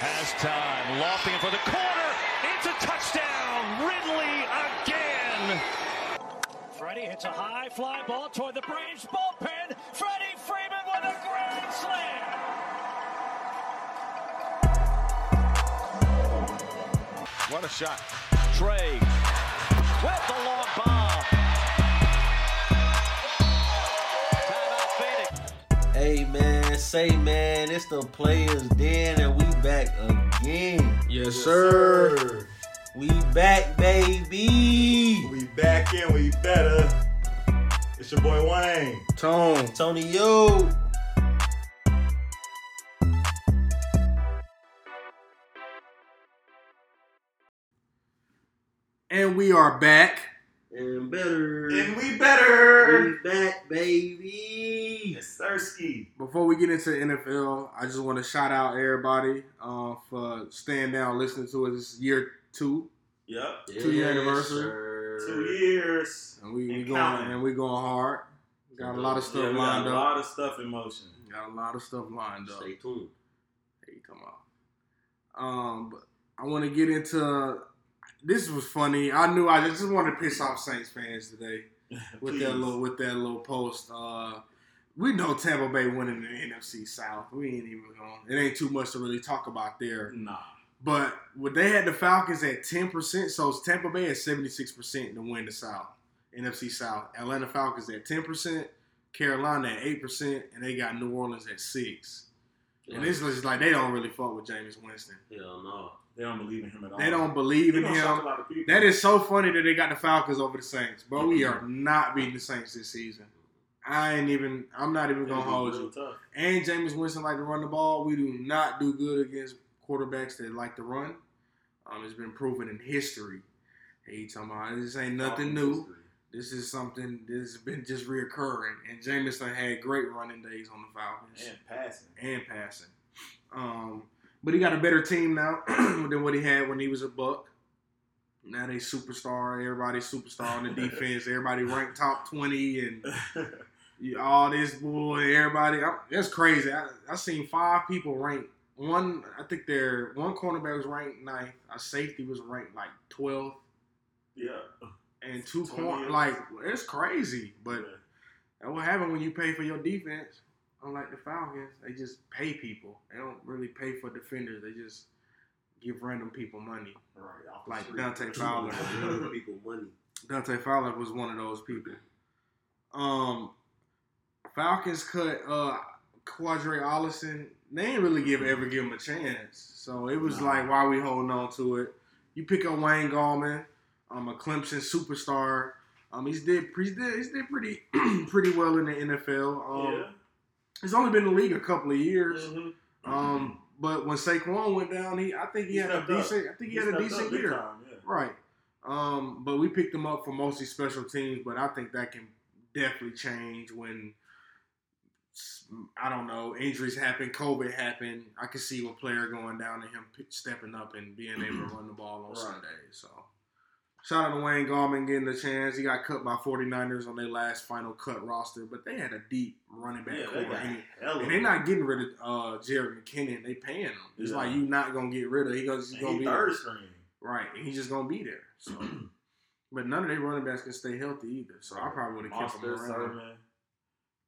Has time. Lofting it for the corner. It's a touchdown. Ridley again. Freddie hits a high fly ball toward the Braves bullpen. Freddie Freeman with a grand slam. What a shot. Trey with the long ball. Timeout Phoenix. Hey man, say man, it's the players den and we back again. Yes, sir. We back, baby. We back in, we better. It's your boy Wayne. Tone. Tony Yo. And we are back. And better. And we better. We back, baby. It's Sirski. Before we get into the NFL, I just want to shout out everybody uh, for staying down listening to us. This is year two, Yep. Two year anniversary. sir. Two years. and we, we going counting. and we going hard. Got a lot of Yeah, stuff we got lined a up. lot of stuff in motion. Got a lot of stuff lined up. Stay tuned. Hey, come on. Um, but I want to get into. This was funny. I knew I just wanted to piss off Saints fans today with that little with that little post. Uh, we know Tampa Bay winning the NFC South. We ain't even going. It ain't too much to really talk about there. Nah. But what they had the Falcons at ten percent, so it's Tampa Bay at seventy six percent to win the South, NFC South. Atlanta Falcons at ten percent, Carolina at eight percent, and they got New Orleans at six. And it's just like they don't really fuck with Jameis Winston. Hell no. They don't believe in him at all. They don't believe He in gonna him. a lot of people. That is so funny that they got the Falcons over the Saints, but we are not beating the Saints this season. I ain't even. I'm not even gonna hold you. Tough. And Jameis Winston like to run the ball. We do not do good against quarterbacks that like to run. Um, it's been proven in history. Hey, you talking about this ain't nothing Falcons new. This is something that's been just reoccurring. And Jameis done had great running days on the Falcons And passing. and passing. Um, but he got a better team now than what he had when he was a Buck. Now they superstar. Everybody's superstar on the defense. Everybody ranked top twenty and all this boy. Everybody, I, that's crazy. I, I seen five people ranked. One, I think their one cornerback was ranked ninth. A safety was ranked like twelfth, yeah. And two 20th. corner. Like it's crazy, but That's what happened when you pay for your defense. Unlike the Falcons, they just pay people. They don't really pay for defenders. They just give random people money. right. Like. Dante Fowler. People money. Dante Fowler was one of those people. Um, Falcons cut uh Qadree Ollison. They didn't really give ever give him a chance. So it was like, why we holding on to it? You pick up Wayne Gallman, um, a Clemson superstar. Um, he's did he's did he's did pretty pretty well in the NFL. Um, yeah. he's only been in the league a couple of years. Mhm. Um, but when Saquon went down, he I think he, He had a stepped up. decent I think he, had a decent year. time, yeah. Right. Um, but we picked him up for mostly special teams, but I think that can definitely change when I don't know injuries happen, COVID happen. I can see a player going down and him stepping up and being able to run the ball on Right. Sunday. So shout out to Wayne Gallman getting the chance. He got cut by 49ers on their last final cut roster, but they had a deep running back Yeah, core. And- and they're not getting rid of uh, Jerick McKinnon. They paying him. It's Yeah. like you not gonna get rid of. He goes. He's And gonna he be third there. string. right. And he's just gonna be there. So, but none of their running backs can stay healthy either. So I probably would have kept them around.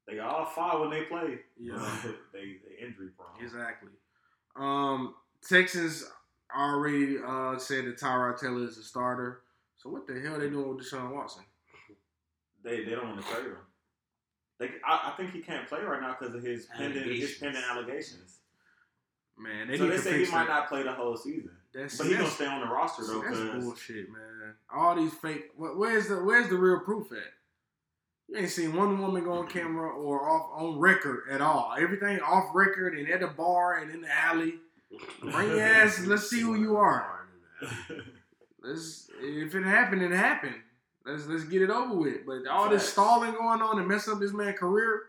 They all five when they play. Yeah. they they injury prone. Exactly. Um, Texans already uh, said that Tyrod Taylor is a starter. So what the hell are they doing with Deshaun Watson? They they don't want to trade him. They, I, I think he can't play right now because of his pending his Allegations. pending allegations. Man, they so they say he might that. not play the whole season, That's, but he's gonna stay on the roster though. that's bullshit, man. All these fake. wh- Where's the Where's the real proof at? You ain't seen one woman go on camera or off on record at all. Everything off record and at the bar and in the alley. Bring your ass. Let's see who you are. Let's. If it happened, it happened. Let's let's get it over with. But all this stalling going on and messing up this man's career,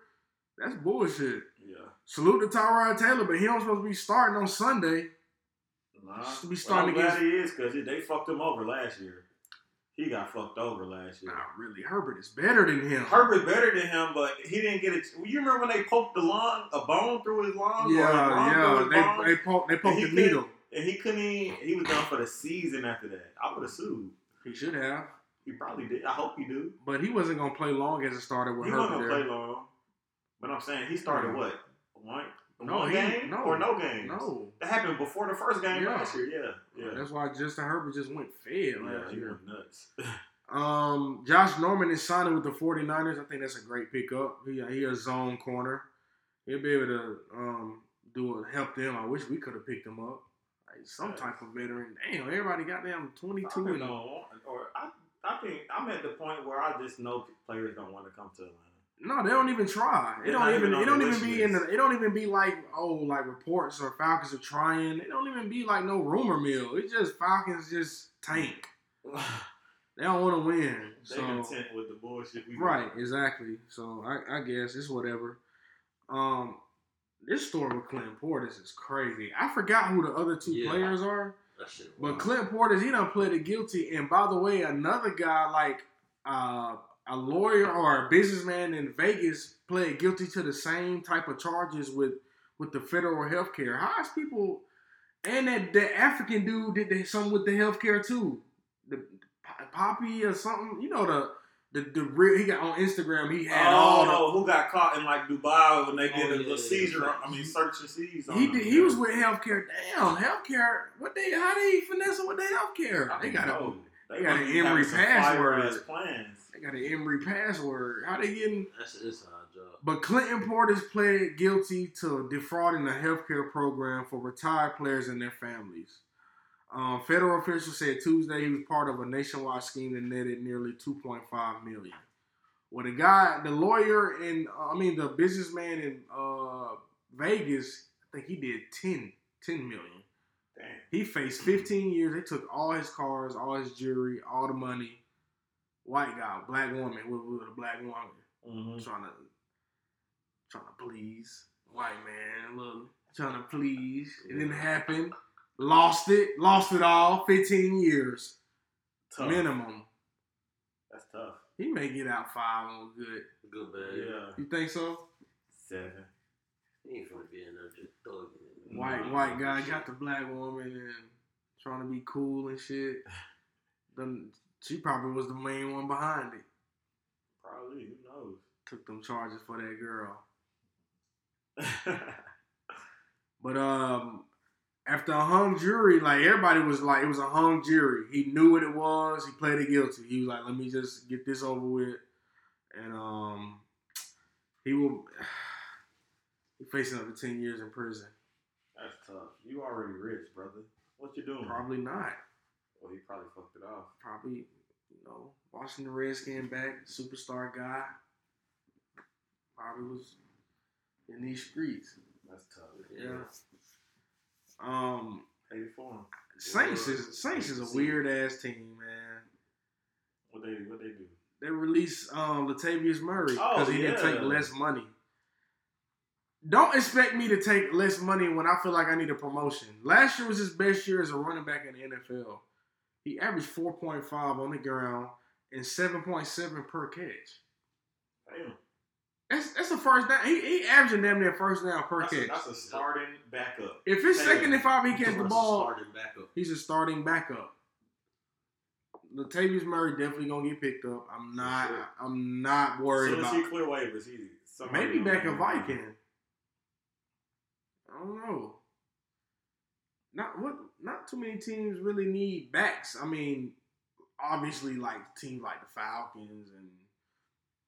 that's bullshit. yeah, Salute to Tyrod Taylor, but he don't supposed to be starting on Sunday. nah. Should be Well, starting I'm glad he is because they fucked him over last year. he got fucked over last year. Not really. Herbert is better than him. Herbert better than him, but he didn't get it. You remember when they poked the lung, a bone through his lung? Yeah, yeah. bone? They they poked they poked he the needle. And he couldn't. Even, he was done for the season after that. I would have sued. He should have, He probably did. I hope he do. but he wasn't gonna play long as it started with He wasn't gonna there. play long. But I'm saying he started Yeah. what one No, one he- game no. or no games. No, that happened before the first game Yeah. last year. Yeah, yeah, that's why Justin Herbert just went fed yeah. last year. nuts. Um, Josh Norman is signing with the 49ers. I think that's a great pickup. He he a zone corner. He'll be able to um do it, help them. I wish we could have picked him up. Some type of veteran. Damn, everybody got them 22 I and don't or I, I think I'm at the point where I just know players don't want to come to Atlanta. No, they don't even try. It don't even. even It don't even be in the. It don't even be like oh like reports or Falcons are trying. It don't even be like no rumor mill. It's just Falcons just tank. They don't want to win. they So content with the bullshit we right, exactly. So I, I guess it's whatever. Um, this story with Clinton Portis is crazy. I forgot who the other two Yeah. players are. That. But. Clint Portis, he done pleaded guilty. And by the way, another guy like uh, a lawyer or a businessman in Vegas pled guilty to the same type of charges with with the federal health care. How is people and that the African dude did the, something with the health care too. The Poppy or something. You know the the the real he got on Instagram. He had oh, all Oh the, no, who got caught in like Dubai when they did Oh, a, yeah, a seizure? yeah. I mean, search and seize. On He did, he was with healthcare. Damn, healthcare. What they how they finessing with their healthcare? They don't got a know. they got must an be having Emory some password. plans. they got an Emory password. How they getting? That's an inside job. But Clinton Portis pled guilty to defrauding the healthcare program for retired players and their families. Um, federal officials said Tuesday he was part of a nationwide scheme that netted nearly 2.5 million. Well, the guy, the lawyer, and uh, I mean the businessman in uh, Vegas, I think he did 10, 10 million. Damn. He faced 15 years. They took all his cars, all his jewelry, all the money. White guy, black woman with, with a black woman Mm-hmm. trying to trying to please white man, look, trying to please. It didn't happen. Lost it, lost it all. Fifteen years Tough. minimum. That's tough. He may get out five on good. Good bad. Yeah. You think so? Seven. He ain't finna be in there just thugging. White white guy got the black woman and trying to be cool and shit. Then she probably was the main one behind it. Probably. Who knows? Took them charges for that girl. But um, after a hung jury, like everybody was like, it was a hung jury. He knew what it was. He pleaded guilty. He was like, let me just get this over with, and um, he will. He facing up to ten years in prison. That's tough. You already rich, brother. What you doing? Probably not. Well, he probably fucked it off. Probably, you know, Washington Redskin back, superstar guy. Probably was in these streets. That's tough. Yeah. Um, for him. Saints is Saints is a weird ass team, man. What they what they do? They released um, Latavius Murray because Oh, he didn't take less money. Don't expect me to take less money when I feel like I need a promotion. Last year was his best year as a running back in the NFL. He averaged 4.5 on the ground and 7.7 per catch. Damn. That's that's a first down. He, he averaging damn near first down per That's a, catch. that's a starting backup. if it's second and five, he catches the ball. Starting backup. He's a starting backup. Latavius Murray definitely gonna get picked up. I'm not. sure. I'm not worried as about. he clear waivers, he Maybe back a. Viking. I don't know. Not what. Not too many teams really need backs. I mean, obviously, like teams like the Falcons and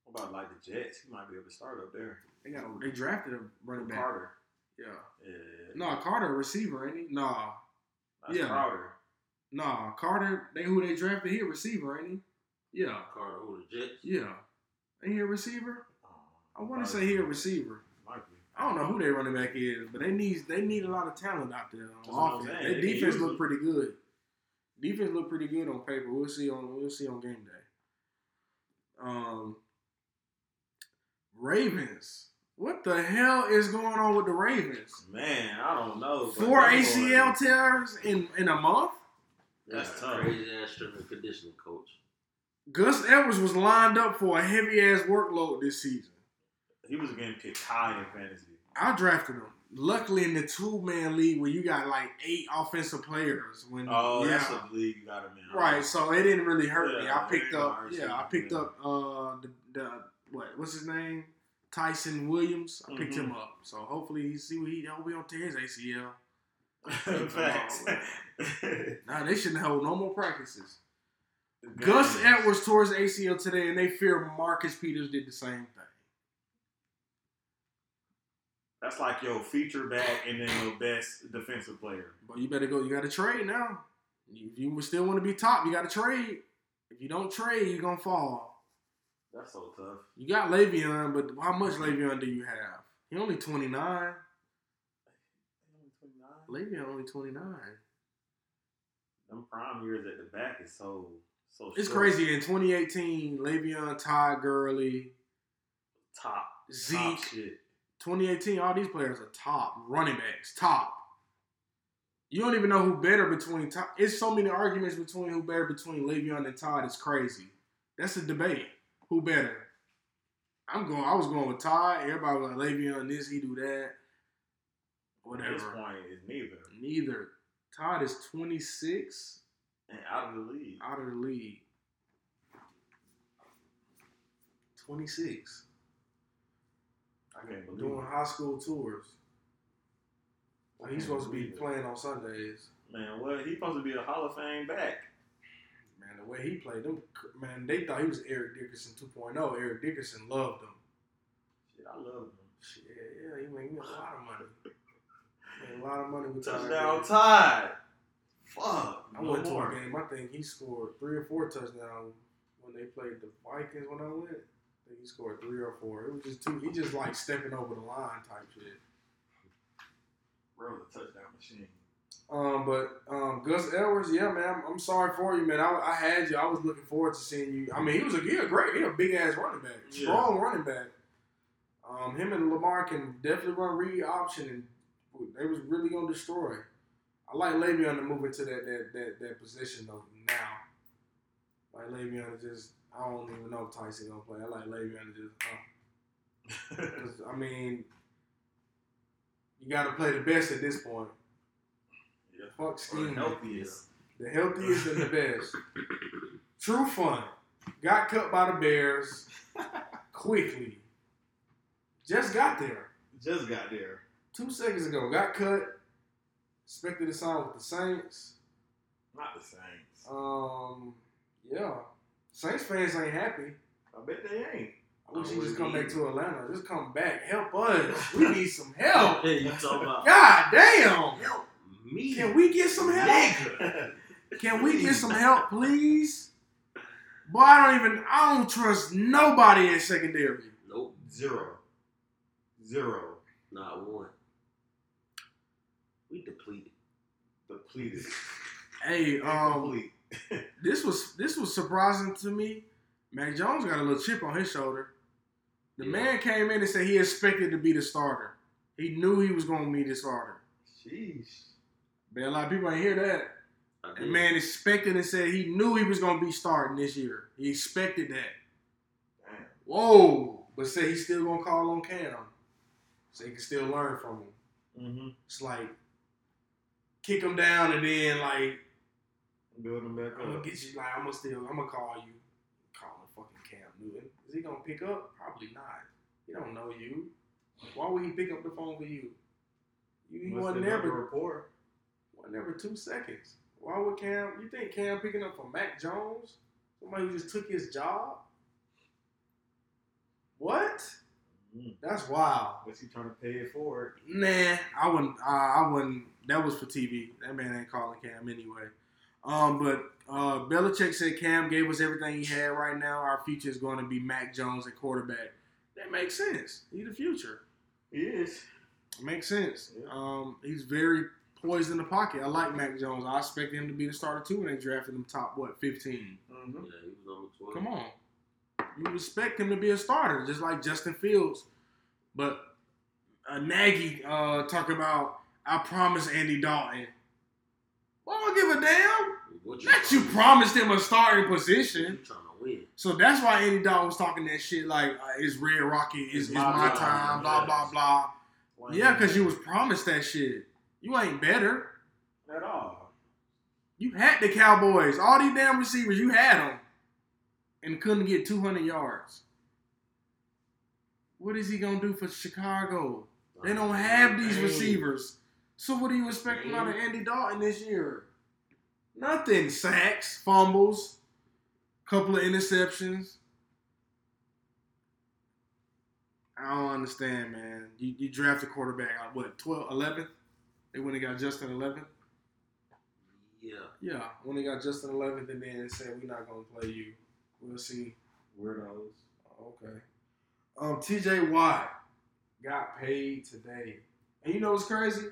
What about like the Jets? He might be able to start up there. they got. They drafted a running back. Carter. Yeah. Yeah. No, Carter, a receiver, ain't he? Nah, That's yeah. Crowder. nah. Carter, they who they drafted here, receiver, ain't he? Yeah, Carter, who the Jets? yeah. Ain't he a receiver? Oh, I want to say he a receiver. I don't know who their running back is, but they need they need a lot of talent out there on offense. Their defense look pretty good. Defense look pretty good on paper. We'll see on we'll see on game day. Um, Ravens. What the hell is going on with the Ravens? Man, I don't know. Four ACL tears in in a month. That's Yeah, tough. Crazy ass strength and conditioning coach. Gus Edwards was lined up for a heavy ass workload this season. He was getting picked high in fantasy. I drafted him. Luckily, in the two man league where you got like eight offensive players, when Oh, yeah, that's a league you got him in. right. So it didn't really hurt me. I picked up, yeah, I picked yeah. up uh the, the what what's his name, Tyson Williams. I picked him Mhm. up. So hopefully he see what he hope he don't tear his ACL. Facts. Nah, they shouldn't hold no more practices. Gus Edwards tore his ACL today, and they fear Marcus Peters did the same thing. That's like your feature back and then your best defensive player. But you better go. You got to trade now. If you still want to be top, you got to trade. If you don't trade, you're gonna fall. That's so tough. You got Le'Veon, but how much Le'Veon do you have? He only 29. Le'Veon only 29. Them prime years at the back is so so. It's short. crazy. In 2018, Le'Veon, Todd Gurley, Top Zeke. top shit. 2018, all these players are top running backs, top. You don't even know who better between top. It's so many arguments between who better between Le'Veon and Todd. It's crazy. That's a debate. Who better? I'm going. I was going with Todd. Everybody was like Le'Veon this, he do that. At this Whatever. point, is neither Neither. Todd is 26 and out of the league. out of the league. 26 I can't believe doing it. high school tours. Well, he's supposed to be it. playing on Sundays. Man, what? He's supposed to be a Hall of Fame back. The way he played them, man, they thought he was Eric Dickerson 2.0. Eric Dickerson loved him. Shit, I love him. Shit, yeah, he made, he made a lot of money. Made a lot of money with Touchdown. Tide. Fuck. I no went to more. a game. I think he scored three or four touchdowns when they played the Vikings. When I went, I think he scored three or four. It was just too. He just like stepping over the line type shit. Bro, the touchdown machine. Um, but um, Gus Edwards, yeah, man, I'm, I'm sorry for you, man. I, I had you. I was looking forward to seeing you. I mean, he was a he a great, he a big ass running back, Yeah. strong running back. Um, him and Lamar can definitely run read option, and they was really gonna destroy. I like Le'Veon to move into that that that, that position though now. Like Le'Veon to just, I don't even know if Tyson gonna play. I like Le'Veon to just, uh, I mean, you got to play the best at this point. Fuck scheme. healthiest. The healthiest and the best. Trufant. Got cut by the Bears quickly. Just got there. Just got there. Two seconds ago. Got cut. Expected to sign with the Saints. Not the Saints. Um, yeah. Saints fans ain't happy. I bet they ain't. I wish you just come back to Atlanta. Just come back. Help us. We need some help. Hey, you talking about God damn. help me? Can we get some help? Can we get some help, please? Boy, I don't even I don't trust nobody in secondary. Nope, Zero. Zero. not one. We depleted. Depleted. Hey, um, this was this was surprising to me. Mac Jones got a little chip on his shoulder. The Yeah. man came in and said he expected to be the starter. He knew he was gonna be the starter. Sheesh. Man, a lot of people ain't hear that. I The man expected and said he knew he was gonna be starting this year. He expected that. Damn. Whoa! But said he's still gonna call on Cam, so he can still learn from him. Mm-hmm. It's like kick him down and then like Build them back I'm gonna up. get you like I'm gonna still I'm gonna call you. Calling fucking Cam Newton. Is he gonna pick up? Probably not. He don't know you. Why would he pick up the phone for you? You he wasn't have done never report. Wasn't never two seconds. Why would Cam you think Cam picking up for Mac Jones? Somebody who just took his job? What? Mm. That's wild. What's he trying to pay it forward? Nah, I wouldn't. Uh, I wouldn't. That was for TV. That man ain't calling Cam anyway. Um, but uh, Belichick said Cam gave us everything he had. Right now, our future is going to be Mac Jones at quarterback. That makes sense. He's the future. He is. It makes sense. Yeah. Um, he's very poised in the pocket. I like Mac Jones. I expect him to be the starter too when they drafted him top what fifteen. Mm-hmm. Yeah, he was on the 12. Come on. You expect him to be a starter, just like Justin Fields. But uh, Nagy uh, talking about, I promised Andy Dalton. Well, I don't give a damn. What Not you promised him a starting position. You trying to win. So that's why Andy Dalton was talking that shit like uh, it's Red Rocket, it's, It's it's my my time, time, blah yes. blah blah. Why Yeah, because you was promised that shit. You ain't better. at all. You had the Cowboys, all these damn receivers, you had them, and couldn't get 200 yards. What is he gonna do for Chicago? They don't have these receivers. So what are you expecting out of Andy Dalton this year? Nothing. Sacks, fumbles, couple of interceptions. I don't understand, man. You, you draft a quarterback at what, 12, 11th? They went and got Justin 11th? Yeah. Yeah, when they got Justin 11th and then said, we're not going to play you. We'll see. Weirdos. Okay. Um, TJ Watt got paid today. And you know what's crazy?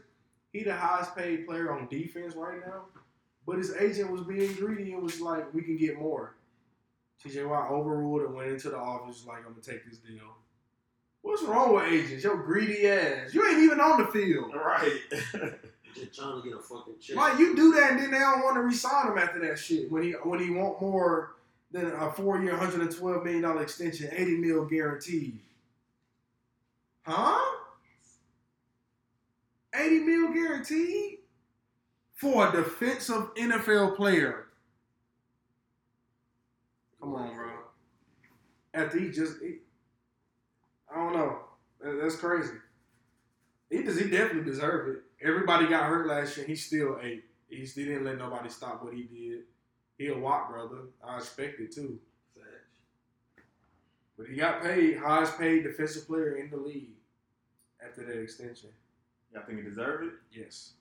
He the highest paid player on defense right now. But his agent was being greedy and was like, we can get more. TJ Watt overruled and went into the office like, I'm gonna take this deal. What's wrong with agents? Your greedy ass. You ain't even on the field. Right. Just trying to get a fucking check. Like you do that and then they don't want to resign him after that shit. When he when he want more than a four year, hundred and twelve million dollar extension, eighty mil guaranteed. Huh? Eighty mil guaranteed for a defensive NFL player. Come on, bro. After he just, he, I don't know. That's crazy. He does. He definitely deserved it. Everybody got hurt last year. He still ate. He still didn't let nobody stop what he did. He a Watt brother. I expect it too. But he got paid highest paid defensive player in the league after that extension. Y'all think he deserved it? Yes.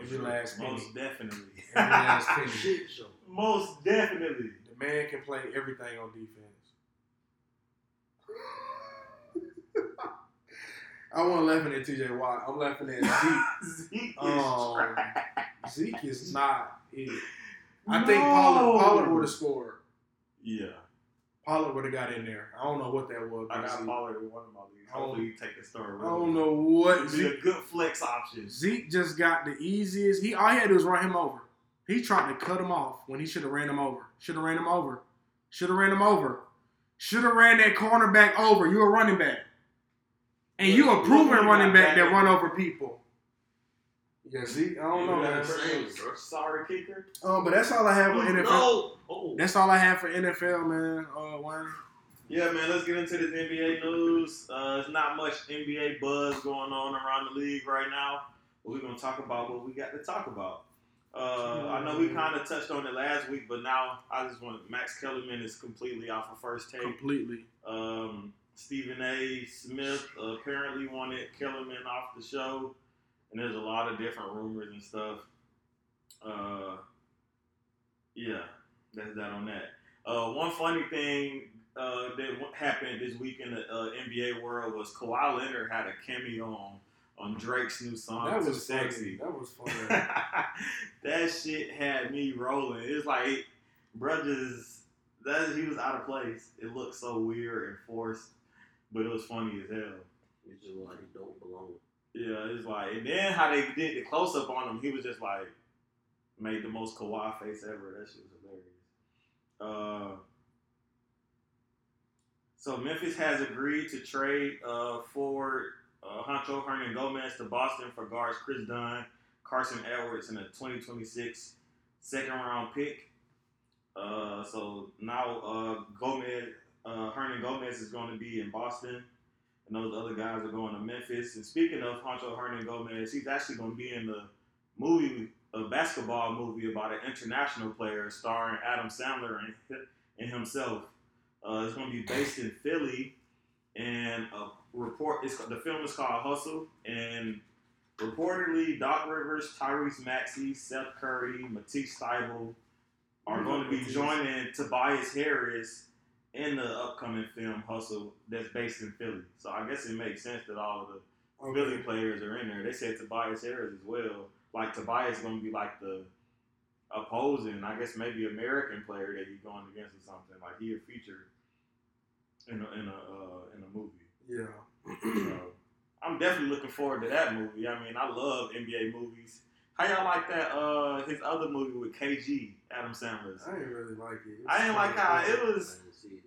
Every last penny. Most definitely. Every last penny. Most definitely. The man can play everything on defense. I wasn't laughing at TJ Watt. I'm laughing at Zeke. Zeke is Um, trash. Zeke is not it. I think Pollard, Pollard would have scored. Yeah. Pollard would have got in there. I don't know what that was. I but got Zeke- Pollard in one of my leagues. I don't- Hopefully, you take the story. I don't know what It'd be a good flex option. Zeke just got the easiest. He all he had to do was run him over. He tried to cut him off when he should have ran him over. Should have ran him over. Should have ran him over. Should have ran that cornerback over. You're a running back, and you a Look proven running back back that run over people. Yeah, see, I don't know, man. Sorry, kicker. Um, but that's all I have for NFL. No. Oh. That's all I have for NFL, man. Uh, Wayne. Yeah, man, let's get into this NBA news. Uh, there's not much NBA buzz going on around the league right now, but we're going to talk about what we got to talk about. Uh, I know we kind of touched on it last week, but now I just want Max Kellerman is completely off of first take. Completely. Um, Stephen A. Smith apparently wanted Kellerman off the show, and there's a lot of different rumors and stuff. Uh, yeah, that's that on that. Uh, one funny thing uh, that w- happened this week in the uh, NBA world was Kawhi Leonard had a cameo on on Drake's new song. That Too was sexy. Funny. That was funny. that shit had me rolling. It's like, brothers, that he was out of place. It looked so weird and forced, but it was funny as hell. It's just like he don't belong. Yeah, it's like, and then how they did the close up on him, he was just like, made the most Kawhi face ever. That shit was hilarious. Uh, so Memphis has agreed to trade uh, forward uh, Juancho Hernangomez to Boston for guards Kris Dunn, Carsen Edwards, and a 2026 second round pick. Uh, so now uh, Gomez, uh, Hernangomez is going to be in Boston, and those other guys are going to Memphis. And speaking of Juancho Hernangomez, he's actually going to be in the movie, a basketball movie about an international player starring Adam Sandler and, and himself. Uh, it's going to be based in Philly, and a report. It's the film is called Hustle, and reportedly Doc Rivers, Tyrese Maxey, Seth Curry, Matisse Thybulle are going to be joining Tobias Harris in the upcoming film Hustle that's based in Philly. So I guess it makes sense that all of the Philly players are in there. They said Tobias Harris as well. Like Tobias is going to be like the opposing, I guess maybe American player that he's going against or something. Like he a feature in a in a uh, in a movie. Yeah. So I'm definitely looking forward to that movie. I mean, I love NBA movies. How y'all like that? Uh, his other movie with KG, Adam Sandler's. I didn't really like it. it I didn't like how it was.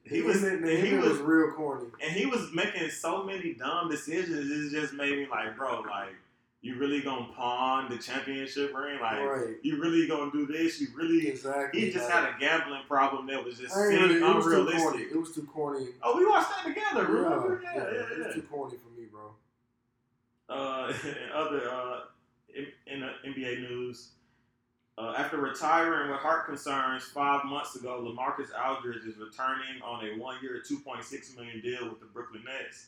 He was, it, he was, real corny. and he was making so many dumb decisions. It just made me like, bro, like, you really gonna pawn the championship ring? Like, right. you really gonna do this? You really? Exactly. He just had a gambling problem that was just I ain't seemed really, it was too corny. unrealistic. It was too corny. Oh, we watched that together. Remember? yeah, Yeah, yeah, It yeah. was too corny for me, bro. uh, in other uh, in, in the NBA news, uh, after retiring with heart concerns five months ago, Lamarcus Aldridge is returning on a one-year, 2.6 million deal with the Brooklyn Nets.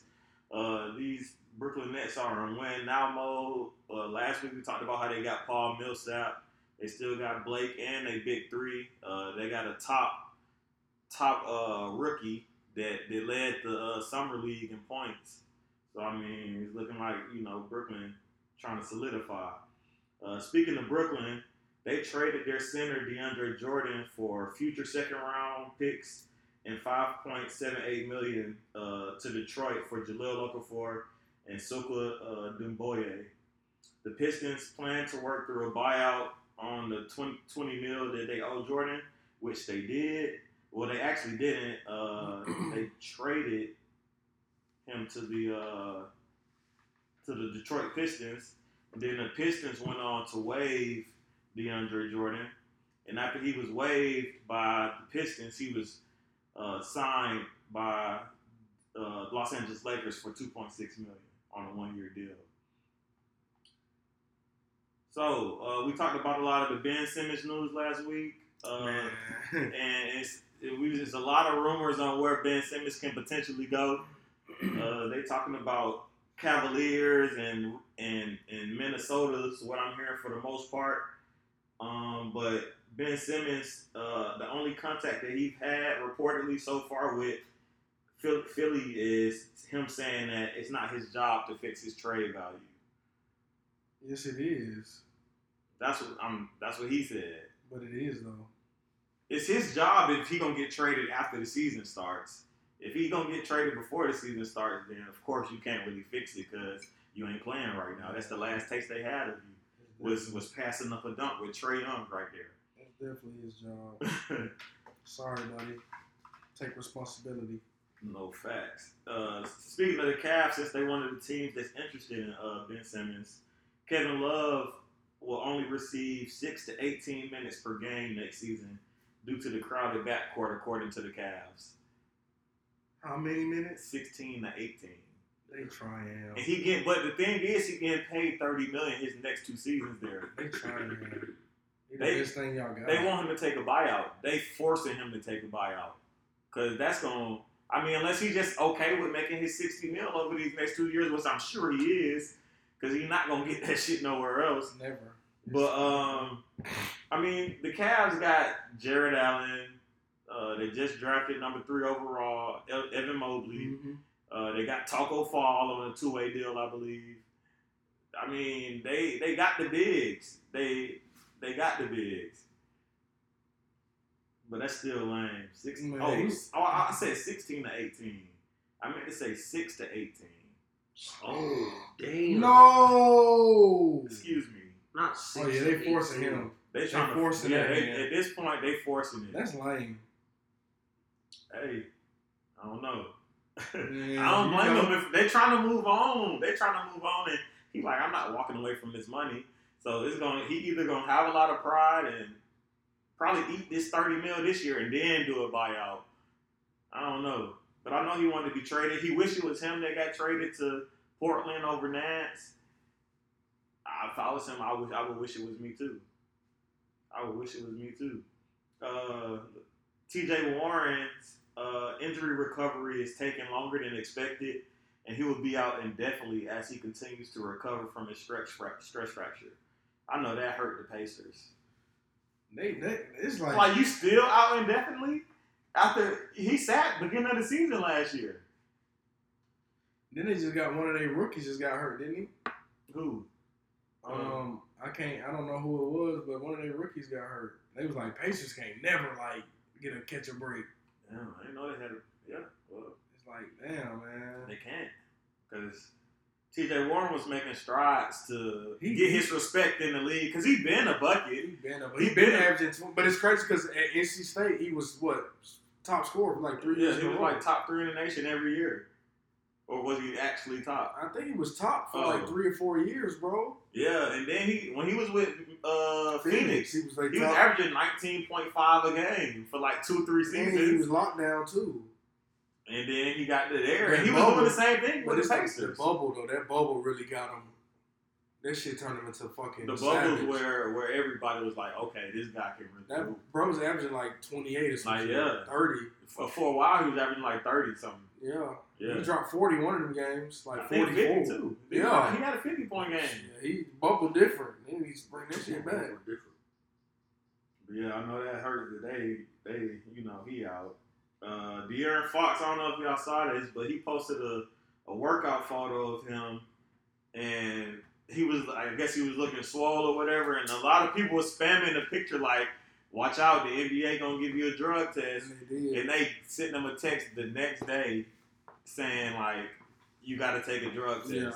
Uh, these Brooklyn Nets are in win now mode. Uh, last week we talked about how they got Paul Millsap. They still got Blake and they big three. Uh, they got a top top uh, rookie that, that led the uh, summer league in points. So I mean, it's looking like you know Brooklyn trying to solidify. Speaking of Brooklyn, they traded their center DeAndre Jordan for future second round picks and 5.78 million uh, to Detroit for Jahlil Okafor and Sekou uh, Doumbouya. The Pistons plan to work through a buyout on the 20, 20 mil that they owe Jordan, which they did. Well, they actually didn't. Uh, they traded him to the uh, to the Detroit Pistons, and then the Pistons went on to waive DeAndre Jordan. And after he was waived by the Pistons, he was uh, signed by uh, Los Angeles Lakers for 2.6 million on a one-year deal. So uh, we talked about a lot of the Ben Simmons news last week, uh, and it's it, we, there's a lot of rumors on where Ben Simmons can potentially go. Uh, they talking about Cavaliers and and and Minnesota's what I'm hearing for the most part. Um, but Ben Simmons, uh, the only contact that he's had reportedly so far with Philly is him saying that it's not his job to fix his trade value. yes, it is. That's what I'm. That's what he said. But it is though. It's his job if he gonna get traded after the season starts. If he gonna get traded before the season starts, then of course you can't really fix it because you ain't playing right now. That's the last taste they had of you. Was was passing up a dunk with Trae Young right there. That's definitely his job. Sorry, buddy. Take responsibility. no facts. Uh, speaking of the Cavs, since they one of the teams that's interested in uh, Ben Simmons, Kevin Love will only receive six to eighteen minutes per game next season due to the crowded backcourt, according to the Cavs. How many minutes? Sixteen to eighteen. They trying. And he get, but the thing is, he getting paid thirty million his next two seasons there. They trying. He the They- best thing y'all got. They want him to take a buyout. They forcing him to take a buyout because that's gonna. I mean, unless he's just okay with making his sixty mil over these next two years, which I'm sure he is, because he's not gonna get that shit nowhere else. Never. But um, I mean, the Cavs got Jarrett Allen. Uh, they just drafted number three overall, Evan Mobley. Mhm. Uh, they got Taco Fall on a two-way deal, I believe. I mean, they they got the bigs. They they got the bigs. But that's still lame. Six, Man, oh, oh, I I said sixteen to eighteen. I meant to say six to eighteen. Oh, damn. No. Excuse me. Not six. Oh yeah, they to forcing 18. him. They trying to forcing yeah, that, they, man. At this point, they forcing it. That's lame. hey, I don't know. I don't blame them if they trying to move on. They're trying to move on, and he like, I'm not walking away from this money. So it's going. He either gonna have a lot of pride and probably eat this thirty mil this year and then do a buyout. I don't know, but I know he wanted to be traded. He wish it was him that got traded to Portland over Nance. I- If I was him, I would. I would wish it was me too. I would wish it was me too. Uh, T.J. Warren's uh, injury recovery is taking longer than expected, and he will be out indefinitely as he continues to recover from his fra- stress fracture. I know that hurt the Pacers. They, they, it's like, Like you still out indefinitely after he sat beginning of the season last year. then they just got one of their rookies just got hurt, didn't he? Who? Um, I can't, I don't know who it was, but one of their rookies got hurt. They was like, Pacers can't never like get a catch a break. Damn, I didn't know they had. A, yeah, well, It's like, damn, man. they can't because T.J. Warren was making strides to He- get his respect in the league because he been a bucket. He been, up- He he been been- averaging, but it's crazy because at NC State he was what top scorer for like three Yeah, years. he in a was like top three in the nation every year, or was he actually top? I think he was top for Oh. like three or four years, bro. Yeah, and then he when he was with uh, Phoenix, he was like he was averaging nineteen point five a game for like two three and he was locked down too. and then he got to there, That and he was doing the same thing with the like the Pacers. bubble though. That bubble really got him. That shit turned him into fucking. The bubbles savage. where where everybody was like, okay, this guy can really. that bro was averaging like twenty eight or something. Like, yeah. thirty. For, for a while, he was averaging like thirty something. Yeah. Yeah, he dropped forty one of them games, like I think forty four. fifty two. Yeah. he had a fifty point game. Yeah, he bubbled different. He needs to bring that shit back. Different. But yeah, I know that hurt today. They, you know, he out. Uh, De'Aaron Fox, I don't know if y'all saw this, but he posted a, a workout photo of him, and he was, I guess he was looking swole or whatever, and a lot of people were spamming the picture like, "Watch out, the NBA gonna give you a drug test," And they did. and they sent him a text the next day saying like, "You got to take a drug test." Yeah.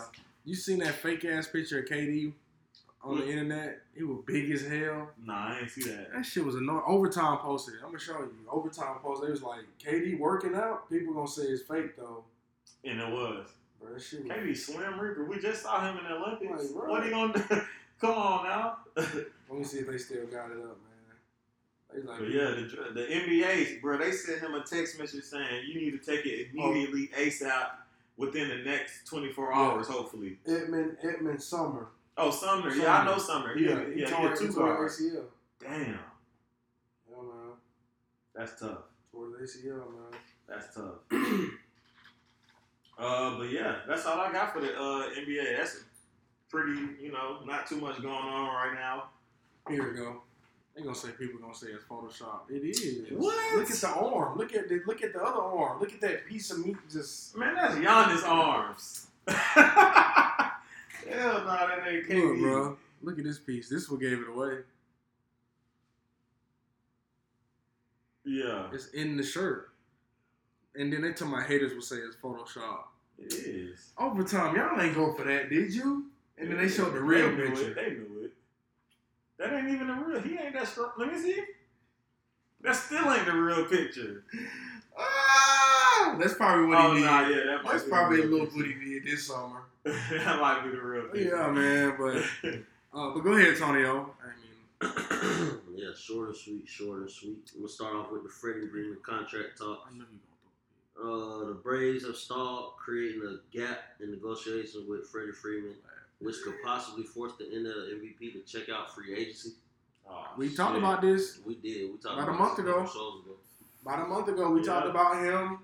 You seen that fake ass picture of KD on the internet? He was big as hell. Nah, I ain't see that. That shit was annoying. Overtime posted it. I'm gonna show you. Overtime posted. It was like KD working out. People gonna say it's fake though. And it was. Bro, that shit was. Maybe Slim Reaper. We just saw him in the Olympics. Like, what he gonna do? Come on now. Let me see if they still got it up, man. Like, yeah, the, the NBA, bro, they sent him a text message saying you need to take it immediately, ASAP, within the next 24 Yeah. hours, hopefully. Edmond Edmond Sumner. Oh, Sumner. Yeah, I know Sumner. He, yeah, he yeah, tore, he he tore guard. ACL. Damn, Yeah, man. that's tough. Tore the ACL, man. That's tough. uh, but yeah, that's all I got for the uh, NBA. That's pretty, you know, not too much going on right now. Here we go. They gonna say people gonna say it's Photoshop. It is. What? Look at the arm. Look at the look at the other arm. Look at that piece of meat. Just Man, that's Giannis' arms. Hell no, that ain't look, bro. Look at this piece. This what gave it away. Yeah, It's in the shirt. And then they tell my haters will say it's Photoshop. it is. Overtime, y'all ain't go for that, did you? And then they showed the real They picture. It. They knew it. Ain't even the real. He ain't that strong. Let me see. That still ain't the real picture. Ah, that's probably what oh he did. nah, yeah, that that's probably a the real little what he did this summer. picture. that might be the real picture. Yeah, man. But uh, but go ahead, Antonio. I mean, yeah, short and sweet, short and sweet. I'm gonna start off with the Freddie Freeman contract talk. I know you Uh, the Braves have stalled, creating a gap in negotiations with Freddie Freeman, which could possibly force the end of the MVP to check out free agency. Oh, We talked about this We did. We talked About a month this ago. ago. about a month ago. We Yeah. talked about him.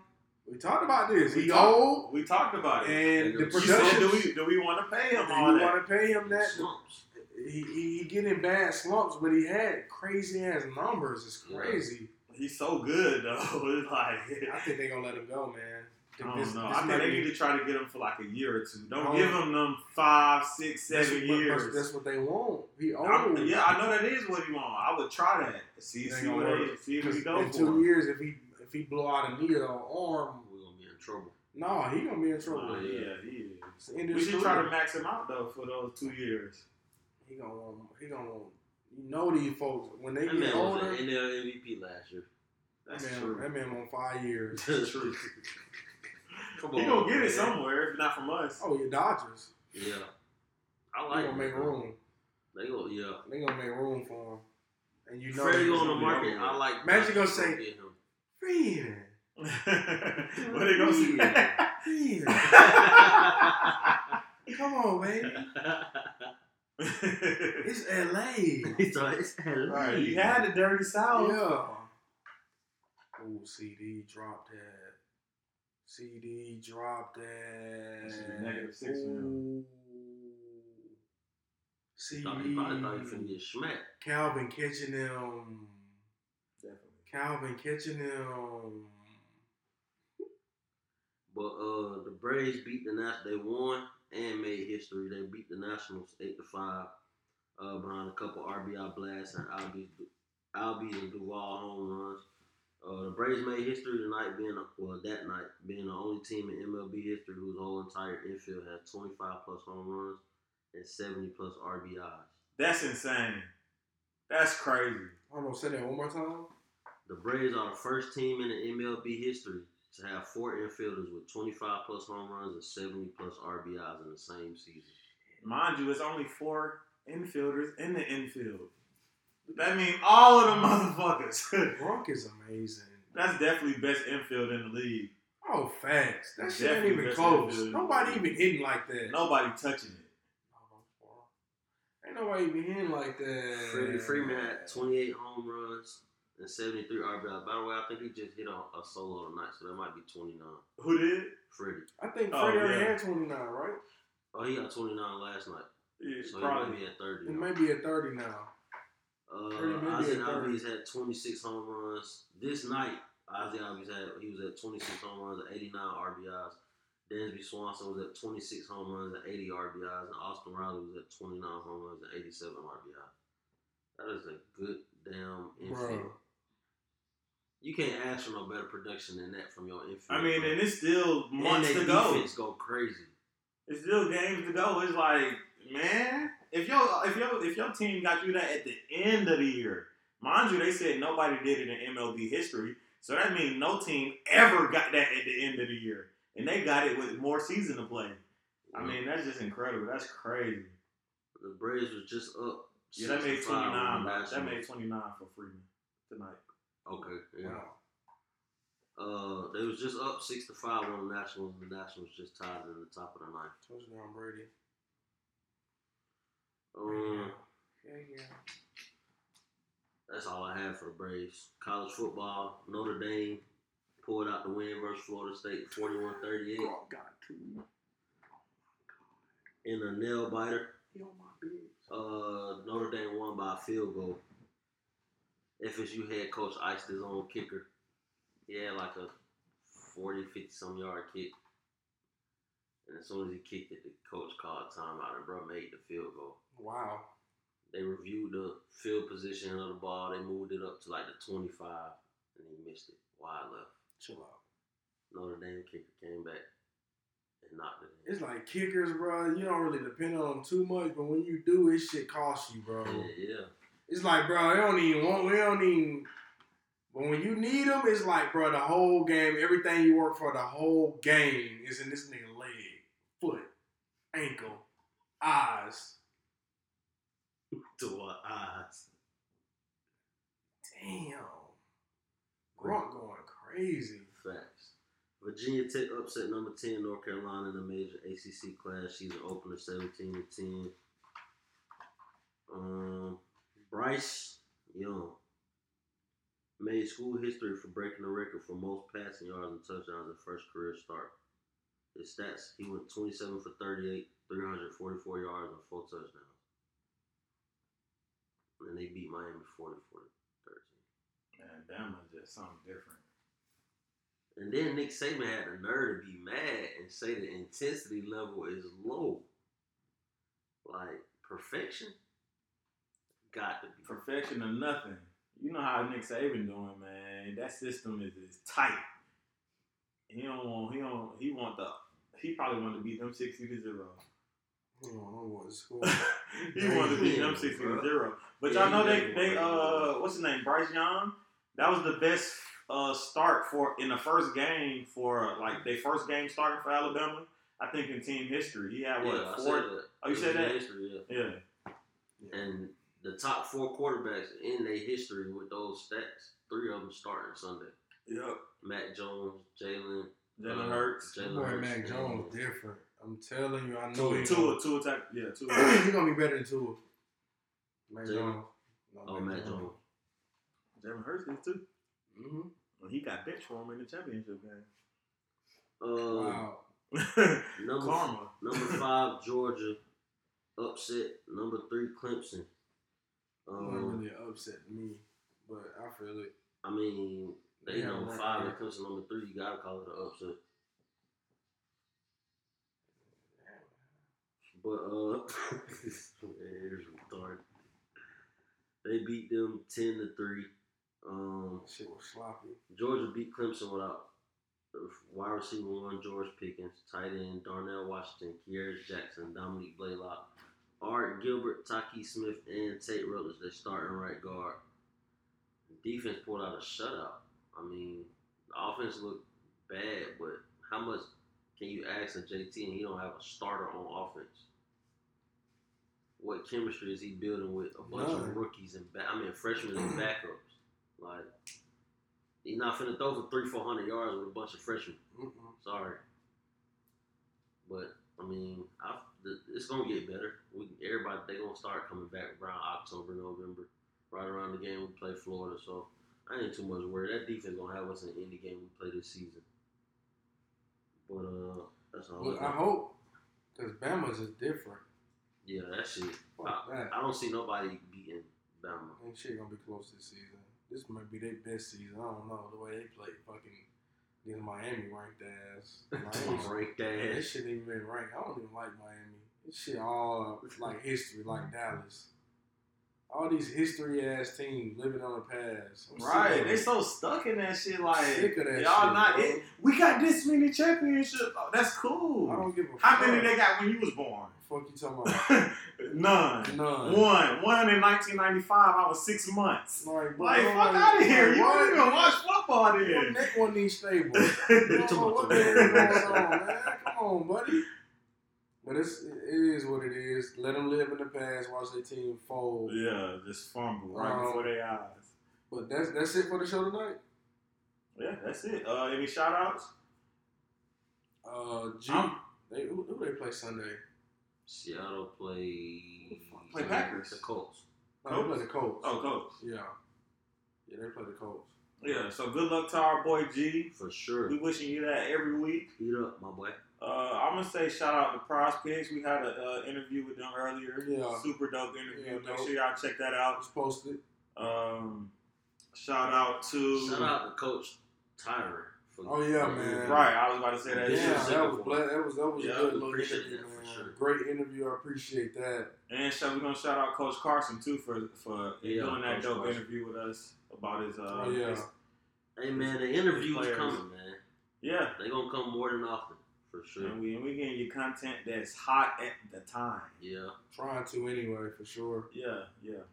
We talked about this. We He talked- old, We talked about it. and the production. Do we do we want to pay him you all that?" want to pay him that? Slumps. He, he, he getting bad slumps, but he had crazy ass numbers. It's Yeah. crazy. He's so good though. It's like I think they gonna let him go, man. I don't oh, This- know. this I think they need to try to get him for like a year or two. Don't Oh. give him them five, six, seven that's seven what- years. That's what they want. He old. I'm- yeah, I know that is what he want. I would try that. See, It ain't see what work. he, see if he 'Cause goes in for. two him. years, if he if he blow out a knee or arm, We're gonna be in trouble. no, he gonna be in trouble. Oh, yeah, he is. It's the end of We his should try to max him out though for those two years. He gonna want. He gonna want. You know these folks when they That get man older. was an NL MVP last year. That's that man, true. That man on five years. That's true. Come He on, gonna get it somewhere, if not from us. Oh, yeah, Dodgers. Yeah, I like. They gonna make room. They go, yeah. They gonna make room for him. And you know Freddie he's on the market. over I like. Magic gonna Dodgers say- get him. Freeman. what they gonna say? Freeman. Come on, baby. It's LA. He's like, it's LA. right, you had the dirty south. Yeah. Oh, CD dropped that. CD dropped that. This negative six for him. Ooh. CD. Thought he probably thought he finna get smacked. Calvin catching them. Definitely. Calvin catching them. But uh, the Braves beat the Nationals. They won and made history. They beat the Nationals eight to five uh, behind a couple RBI blasts and Albies, Albies and Duvall home runs. Uh, the Braves made history tonight, being well that night being the only team in MLB history whose whole entire infield has 25 plus home runs and 70 plus RBIs. That's insane. That's crazy. Hold on, say that one more time. The Braves are the first team in the MLB history to have four infielders with 25 plus home runs and 70 plus RBIs in the same season. Mind you, it's only four infielders in the infield. That means all of the motherfuckers. Gronk is amazing. That's definitely best infield in the league. Oh, facts. That shit ain't Definitely even close. Nobody even hitting like that. Nobody touching it. Ain't nobody even hitting like that. Freddie Freeman had 28 home runs and 73 RBIs. By the way, I think he just hit a, a solo tonight, so that might be 29. Who did? Freddie. I think Oh, Freddie already yeah. had 29, right? Oh, he got 29 last night, Yeah, so he might probably. be at 30. He now. may be at 30 now. Freddie may Uh, be Ozzy at 30. Albies had 26 home runs. This night, Ozzy Albies had he was at 26 home runs and 89 RBIs. Dansby Swanson was at 26 home runs and 80 RBIs, and Austin Riley was at 29 home runs and 87 RBIs. That is a good damn infield. You can't ask for no better production than that from your infield. I mean, bro. and it's still months their to go. defense go crazy. It's still games to go. It's like, man, if your if your if your team got you that at the end of the year, mind you, they said nobody did it in MLB history. So that means no team ever got that at the end of the year, and they got it with more season to play. I mean, that's just incredible. That's crazy. the Braves was just up. Yeah, that made 65 twenty on nine. the That made twenty nine for Freeman tonight. Okay, yeah. Wow. Uh, they was just up six to five on the Nationals. The Nationals just tied in the top of the ninth. Touchdown, Brady. Um, Yeah, yeah. that's all I have for the Braves. College football, Notre Dame pulled out the win versus Florida State, 41-38 Gronk got two. in a nail biter. Uh, Notre Dame won by a field goal. FSU head coach iced his own kicker. He had like a 40, 50 some yard kick. And as soon as he kicked it, the coach called timeout and bro made the field goal. Wow. They reviewed the field position of the ball. They moved it up to like the 25, and he missed it. Wide left. Chill out. Notre Dame kicker came back and knocked it in. It's like kickers, bro. You don't really depend on them too much, but when you do, it shit costs you, bro. Yeah, yeah. It's like, bro, they don't even want. We don't even. But when you need them, it's like, bro, the whole game, everything you work for, the whole game is in this nigga ankle, eyes. To our eyes. Damn. Gronk going crazy. Facts. Virginia Tech upset number 10 North Carolina in the major ACC class. Season opener 17 to 10. Um, Bryce Young made school history for breaking the record for most passing yards and touchdowns in first career start. His stats, he went 27 for 38, 344 yards and four touchdowns. And they beat Miami 40 for 13. Man, Bama just something different. And then Nick Saban had the nerve to be mad and say the intensity level is low. Like perfection, got to be. Perfection or nothing. You know how Nick Saban doing, man. That system is, is tight. He don't want. He don't. He want the. He probably wanted to beat them sixty to zero. Hold on, I'm going to school. he wanted to beat them Yeah, sixty to bro. zero. But Yeah, y'all know they they uh what's his name Bryce Young. That was the best uh start for in the first game for like their first game starting for Alabama. I think in team history he had what Yeah, I four? said that. Oh, you It said that? History, yeah. Yeah. And the top four quarterbacks in their history with those stats, three of them starting Sunday. Yep. Mac Jones, Jalen, Jalen uh, Hurts. That Jalen boy Hurts, Mac and- Jones different. I'm telling you, I know Two, he two, two attack. Yeah, two. gonna, he gonna be better than Tua. Mac Jalen? Jones. No, Oh, Mac Jones. Jalen Hurts is too. Mm-hmm. Well, he got bench for him in the championship game. Uh, Wow. number Karma. number five Georgia upset number three Clemson. Not Um, really upset me, but I feel it. I mean, they Yeah, number five and Clemson number three. You gotta call it an upset. But uh, it's retarded. They beat them ten to three. Um, shit was sloppy. Georgia beat Clemson without wide receiver one George Pickens, tight end Darnell Washington, Kearis Jackson, Dominick Blaylock, Arik Gilbert, Tykee Smith, and Tate Ratledge. They starting right guard. Defense pulled out a shutout. I mean, the offense looked bad, but how much can you ask of JT and he don't have a starter on offense? What chemistry is he building with a bunch None. of rookies and ba- I mean freshmen and backups? Like he's not finna throw for three, four hundred yards with a bunch of freshmen. Mm-mm. Sorry, but I mean, I, it's gonna get better. We everybody they gonna start coming back around October, November, right around the game we play Florida. So I ain't too much worried. That defense gonna have us in any game we play this season. But uh, that's all. But I hope, because Bama's is different. yeah, that shit. Fuck that. I don't see nobody beating Bama. Ain't shit gonna be close this season. This might be their best season. I don't know the way they play. Fucking these Miami ranked ass. Miami's Rank Man, this shit ain't even ranked. I don't even like Miami. This shit all like history, like Dallas. All these history ass teams living on the past. I'm Right, they so stuck in that shit. Like Sick of that y'all shit, not. It, we got this many championships. Oh, that's cool. I don't give a How fuck. many they got when you was born? Fuck you talking about? None. None. One. One in 1995. I was six months. Like, bro, Like, fuck out of here. like, You don't even watch football Your then. neck wasn't even stable. You know, what the hell going on, man? Come on, buddy. But it's it is what it is. Let them live in the past. Watch their team fold. Yeah, just fumble right Um, before their eyes. But that's that's it for the show tonight. Yeah, that's it. Uh, any shout outs? Uh, G, Um, they who, who they play Sunday? Seattle play Play Packers. The Colts. No, they play the Colts. Oh, coach. Yeah, yeah, they play the Colts. Yeah, so good luck to our boy G. For sure. We wishing you that every week. Heat up, my boy. I'm gonna say shout out to Prize Picks. We had an uh, interview with them earlier. Yeah. Super dope interview. Yeah, Make dope. sure y'all check that out. It's posted. Um, shout out to Shout out to Coach Tyron. For, Oh, yeah, man. Right, I was about to say that. Yeah, Damn, that was bla- that was that was Yeah, a good little interview, that man. sure. Great interview. I appreciate that. And so we're gonna shout out Coach Carson too for for Yeah, doing that Coach dope Carson. interview with us about his. Uh, Oh, yeah. his- Hey man, the interview is coming, man. yeah. They gonna come more than often, for sure. And we and we getting you content that's hot at the time. Yeah, Trying to anyway, for sure. Yeah, yeah.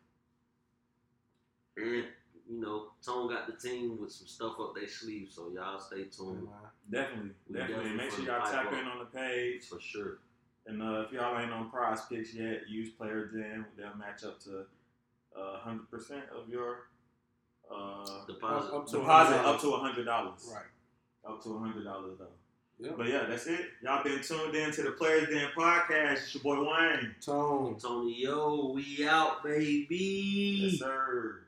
and you know, Tone got the team with some stuff up their sleeve, so y'all stay tuned Definitely, We definitely. definitely Make sure y'all tap pipe in on the page. for sure. And uh, if y'all ain't on Prize Picks yet, use Player Gen. They'll match up to uh, hundred percent of your uh, Deposit. Up to deposit $100. up to hundred dollars. Right. Up to hundred dollars though. Yep. But yeah, that's it. Y'all been tuned in to the Players Den podcast. It's your boy Wayne. Tone. Tony, yo, we out, baby. Yes, sir.